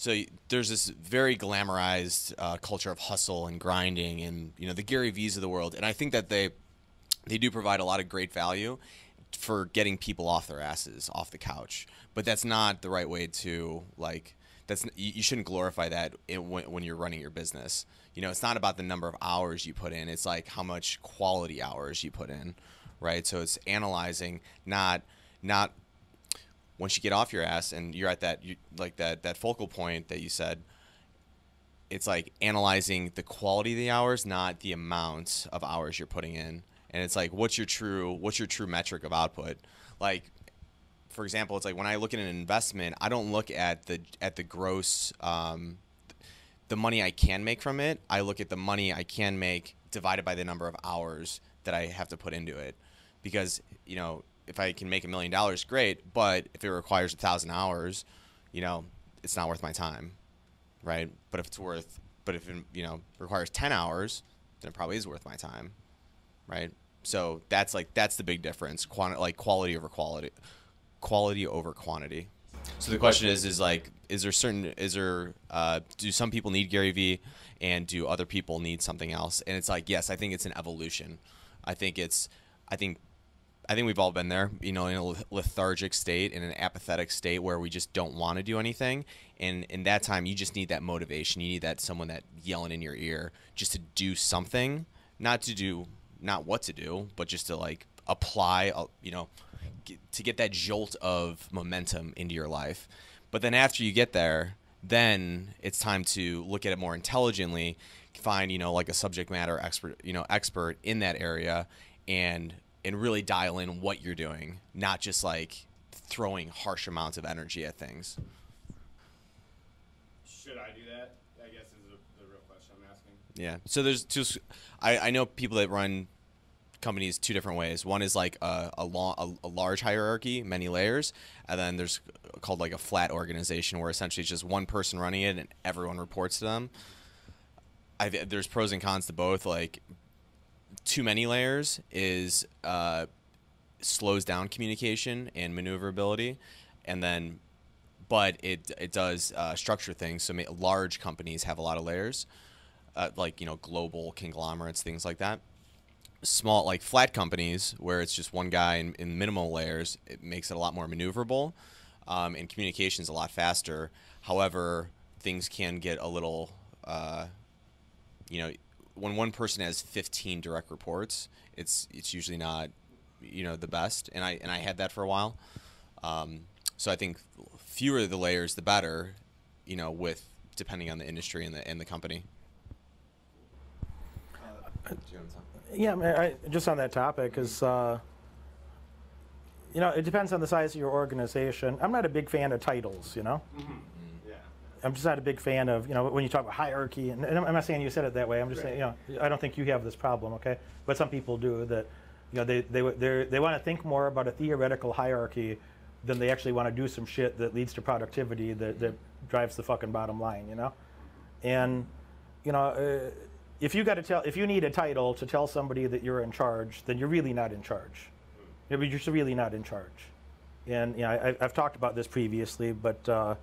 So there's this very glamorized uh, culture of hustle and grinding, and you know the Gary V's of the world, and I think that they they do provide a lot of great value for getting people off their asses, off the couch. But that's not the right way to like. That's you, shouldn't glorify that when you're running your business. You know, it's not about the number of hours you put in. It's like how much quality hours you put in, right? So it's analyzing, not not once you get off your ass and you're at that you, like that that focal point that you said it's like analyzing the quality of the hours not the amount of hours you're putting in. And it's like what's your true what's your true metric of output? Like for example it's like when i look at an investment i don't look at the at the gross um, the money i can make from it. I look at the money i can make divided by the number of hours that i have to put into it. Because you know if I can make a million dollars, great. But if it requires a thousand hours, you know, it's not worth my time, right? But if it's worth, but if it you know requires ten hours, then it probably is worth my time, right? So that's like that's the big difference. Quanti- like quality over quality, quality over quantity. So the question is, is like, is there certain, is there, uh, do some people need Gary Vee, and do other people need something else? And it's like, yes, I think it's an evolution. I think it's, I think I think we've all been there, you know, in a lethargic state, in an apathetic state where we just don't want to do anything. And in that time, you just need that motivation. You need that someone that yelling in your ear just to do something, not to do, not what to do, but just to like apply, you know, get, to get that jolt of momentum into your life. But then after you get there, then it's time to look at it more intelligently, find, you know, like a subject matter expert, you know, expert in that area and and really dial in what you're doing, not just like throwing harsh amounts of energy at things. Should I do that? I guess is the, the real question I'm asking. Yeah. So there's two. I, I know people that run companies two different ways. One is like a a, long, a, a large hierarchy, many layers, and then there's called like a flat organization where essentially it's just one person running it and everyone reports to them. I, there's pros and cons to both. Like too many layers is uh, slows down communication and maneuverability, and then, but it it does uh, structure things. So large companies have a lot of layers, uh, like you know global conglomerates, things like that. Small like flat companies where it's just one guy in, in minimal layers, it makes it a lot more maneuverable, um, and communication is a lot faster. However, things can get a little, uh, you know, when one person has 15 direct reports, it's it's usually not you know the best, and I and I had that for a while. Um, so I think fewer the layers, the better. You know, with depending on the industry and the and the company. Yeah, I mean, I, just on that topic is, uh, you know, it depends on the size of your organization. I'm not a big fan of titles, you know. Yeah. I'm just not a big fan of, you know, when you talk about hierarchy, and, and I'm not saying you said it that way. I'm just Right. saying, you know, I don't think you have this problem, okay? But some people do that, you know, they they they they want to think more about a theoretical hierarchy than they actually want to do some shit that leads to productivity that, that drives the fucking bottom line, you know. And you know, uh, if you got to tell, if you need a title to tell somebody that you're in charge, then you're really not in charge. You're just really not in charge. And you know, I, I've talked about this previously, but. Uh,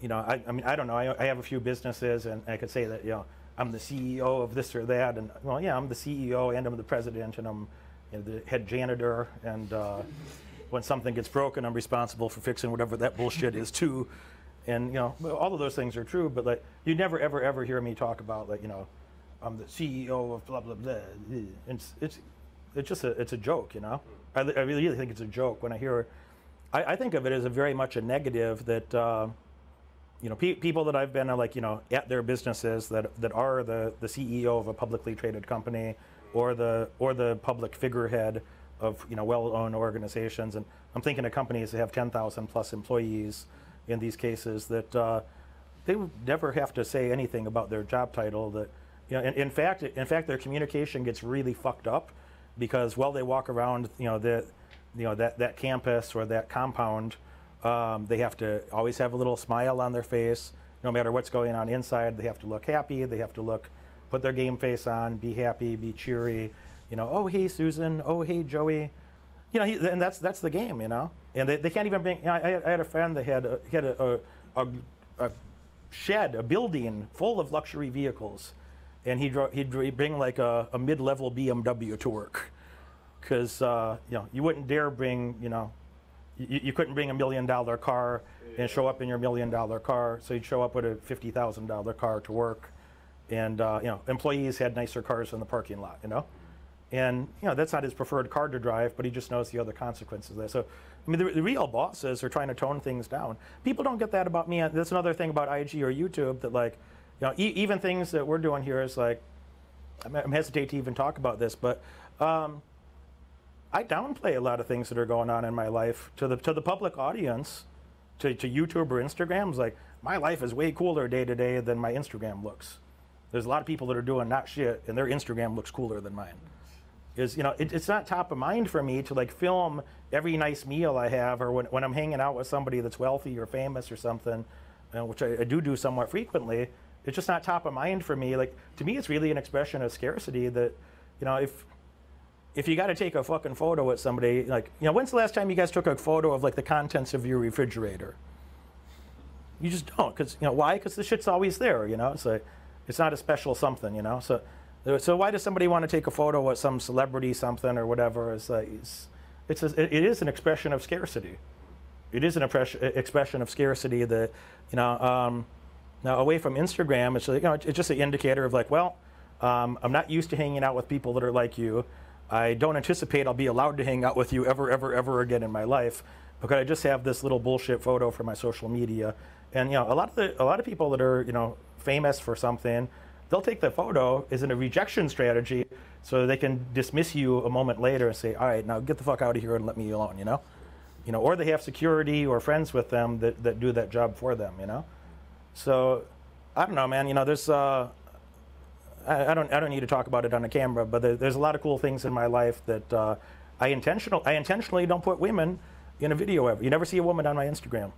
you know, I, I mean, I don't know. I, I have a few businesses, and I could say that, you know, I'm the CEO of this or that, and well, yeah, I'm the CEO and I'm the president, and I'm you know, the head janitor, and uh, when something gets broken, I'm responsible for fixing whatever that bullshit is too. And you know, all of those things are true, but like, you never, ever, ever hear me talk about like, you know, I'm the CEO of blah blah blah. It's it's it's just a it's a joke, you know. I, I really think it's a joke when I hear. I, I think of it as a very much a negative that. Uh, you know, pe- people that I've been like, you know, at their businesses that, that are the, the CEO of a publicly traded company or the or the public figurehead of you know well-owned organizations, and I'm thinking of companies that have 10,000 plus employees in these cases that uh, they would never have to say anything about their job title. That you know, in, in fact, in fact, their communication gets really fucked up because while they walk around, you know, the, you know that that campus or that compound. Um, they have to always have a little smile on their face, no matter what's going on inside. They have to look happy. They have to look, put their game face on, be happy, be cheery. You know, oh hey Susan, oh hey Joey, you know, he, and that's that's the game, you know. And they, they can't even bring. You know, I, I had a friend that had a, he had a, a, a, a shed, a building full of luxury vehicles, and he'd he'd bring like a, a mid-level BMW to work, because uh, you know you wouldn't dare bring you know you, you couldn't bring a million dollar car and show up in your million dollar car, so you'd show up with a fifty thousand dollar car to work, and uh, you know employees had nicer cars in the parking lot, you know. And you know that's not his preferred car to drive, but he just knows the other consequences of that. So, I mean, the, the real bosses are trying to tone things down. People don't get that about me. That's another thing about IG or YouTube that, like, you know, e- even things that we're doing here is like, I'm, I'm hesitate to even talk about this, but um, I downplay a lot of things that are going on in my life to the to the public audience, to, to YouTube or Instagram. It's like my life is way cooler day to day than my Instagram looks. There's a lot of people that are doing not shit, and their Instagram looks cooler than mine is you know it, it's not top of mind for me to like film every nice meal I have or when, when I'm hanging out with somebody that's wealthy or famous or something, uh, which I, I do do somewhat frequently. It's just not top of mind for me. Like to me, it's really an expression of scarcity that you know if if you got to take a fucking photo with somebody, like you know, when's the last time you guys took a photo of like the contents of your refrigerator? You just don't, because you know why? Because the shit's always there. You know, it's like it's not a special something. You know, so so why does somebody want to take a photo with some celebrity something or whatever? It's like it's, it's a, it is an expression of scarcity. It is an expression of scarcity that you know. Um, now away from Instagram, it's like, you know it's just an indicator of like, well, um, I'm not used to hanging out with people that are like you. I don't anticipate I'll be allowed to hang out with you ever, ever, ever again in my life because I just have this little bullshit photo for my social media. And you know, a lot of the, a lot of people that are you know famous for something they'll take the photo as a rejection strategy so they can dismiss you a moment later and say, all right, now get the fuck out of here and let me alone, you know? You know, or they have security or friends with them that, that do that job for them, you know? So I don't know, man, you know, there's, uh, I, I, don't, I don't need to talk about it on the camera, but there, there's a lot of cool things in my life that uh, I, intentional, I intentionally don't put women in a video ever. You never see a woman on my Instagram.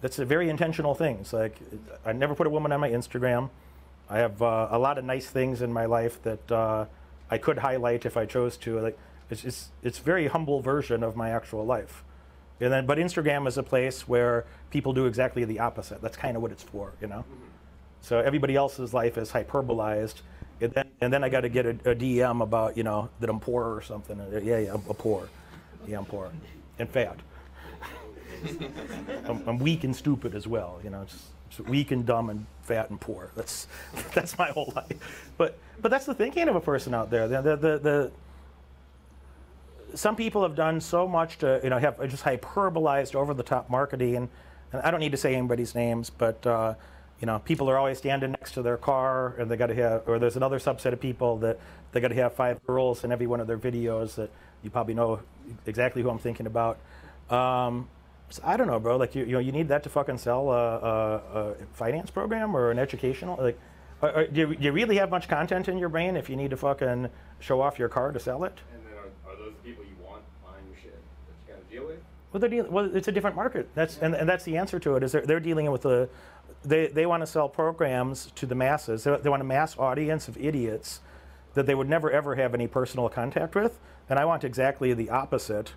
That's a very intentional thing. It's like, I never put a woman on my Instagram. I have uh, a lot of nice things in my life that uh, I could highlight if I chose to. Like it's it's it's very humble version of my actual life. And then, but Instagram is a place where people do exactly the opposite. That's kind of what it's for, you know. So everybody else's life is hyperbolized, and then, and then I got to get a, a, DM about you know that I'm poor or something. Yeah, yeah, I'm, poor. Yeah, I'm poor and fat. I'm, I'm, weak and stupid as well. You know, just, just weak and dumb and fat and poor. That's that's my whole life. But but that's the thinking of a person out there. The, the, the, the some people have done so much to you know have just hyperbolized over the top marketing and, and I don't need to say anybody's names, but uh, you know people are always standing next to their car and they got to have or there's another subset of people that they got to have five girls in every one of their videos that you probably know exactly who I'm thinking about. Um, so I don't know, bro. Like you, you know, you need that to fucking sell a, a, a finance program or an educational. Like, do, you, do, you, really have much content in your brain if you need to fucking show off your car to sell it? And then are, are those the people you want buying your shit that you got to deal with? Well, they're dealing. Well, it's a different market. That's and, and that's the answer to it. Is they're, they're dealing with the, they they want to sell programs to the masses. They, they want a mass audience of idiots that they would never ever have any personal contact with. And I want exactly the opposite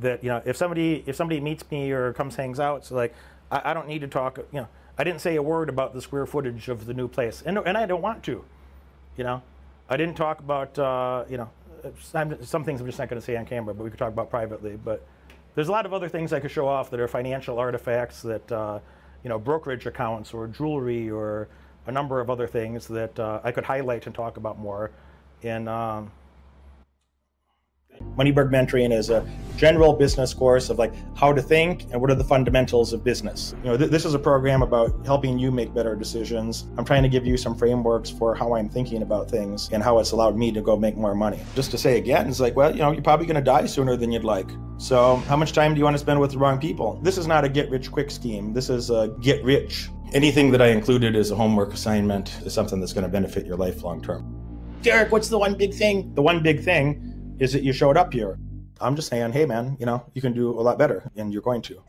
that you know if somebody if somebody meets me or comes hangs out, it's like I, I, don't need to talk. You know, I didn't say a word about the square footage of the new place, and and I don't want to. You know, I didn't talk about uh, you know some things I'm just not going to say on camera, but we could talk about privately. But there's a lot of other things I could show off that are financial artifacts that uh, you know brokerage accounts or jewelry or a number of other things that uh, I could highlight and talk about more. And um, Moneyberg Mentoring is a general business course of like how to think and what are the fundamentals of business. You know, th- this is a program about helping you make better decisions. I'm trying to give you some frameworks for how I'm thinking about things and how it's allowed me to go make more money. Just to say again, it's like, well, you know, you're probably going to die sooner than you'd like. So, how much time do you want to spend with the wrong people? This is not a get rich quick scheme. This is a get rich. Anything that I included as a homework assignment is something that's going to benefit your life long term. Derek, what's the one big thing? The one big thing is that you showed up here. I'm just saying, hey man, you know, you can do a lot better and you're going to.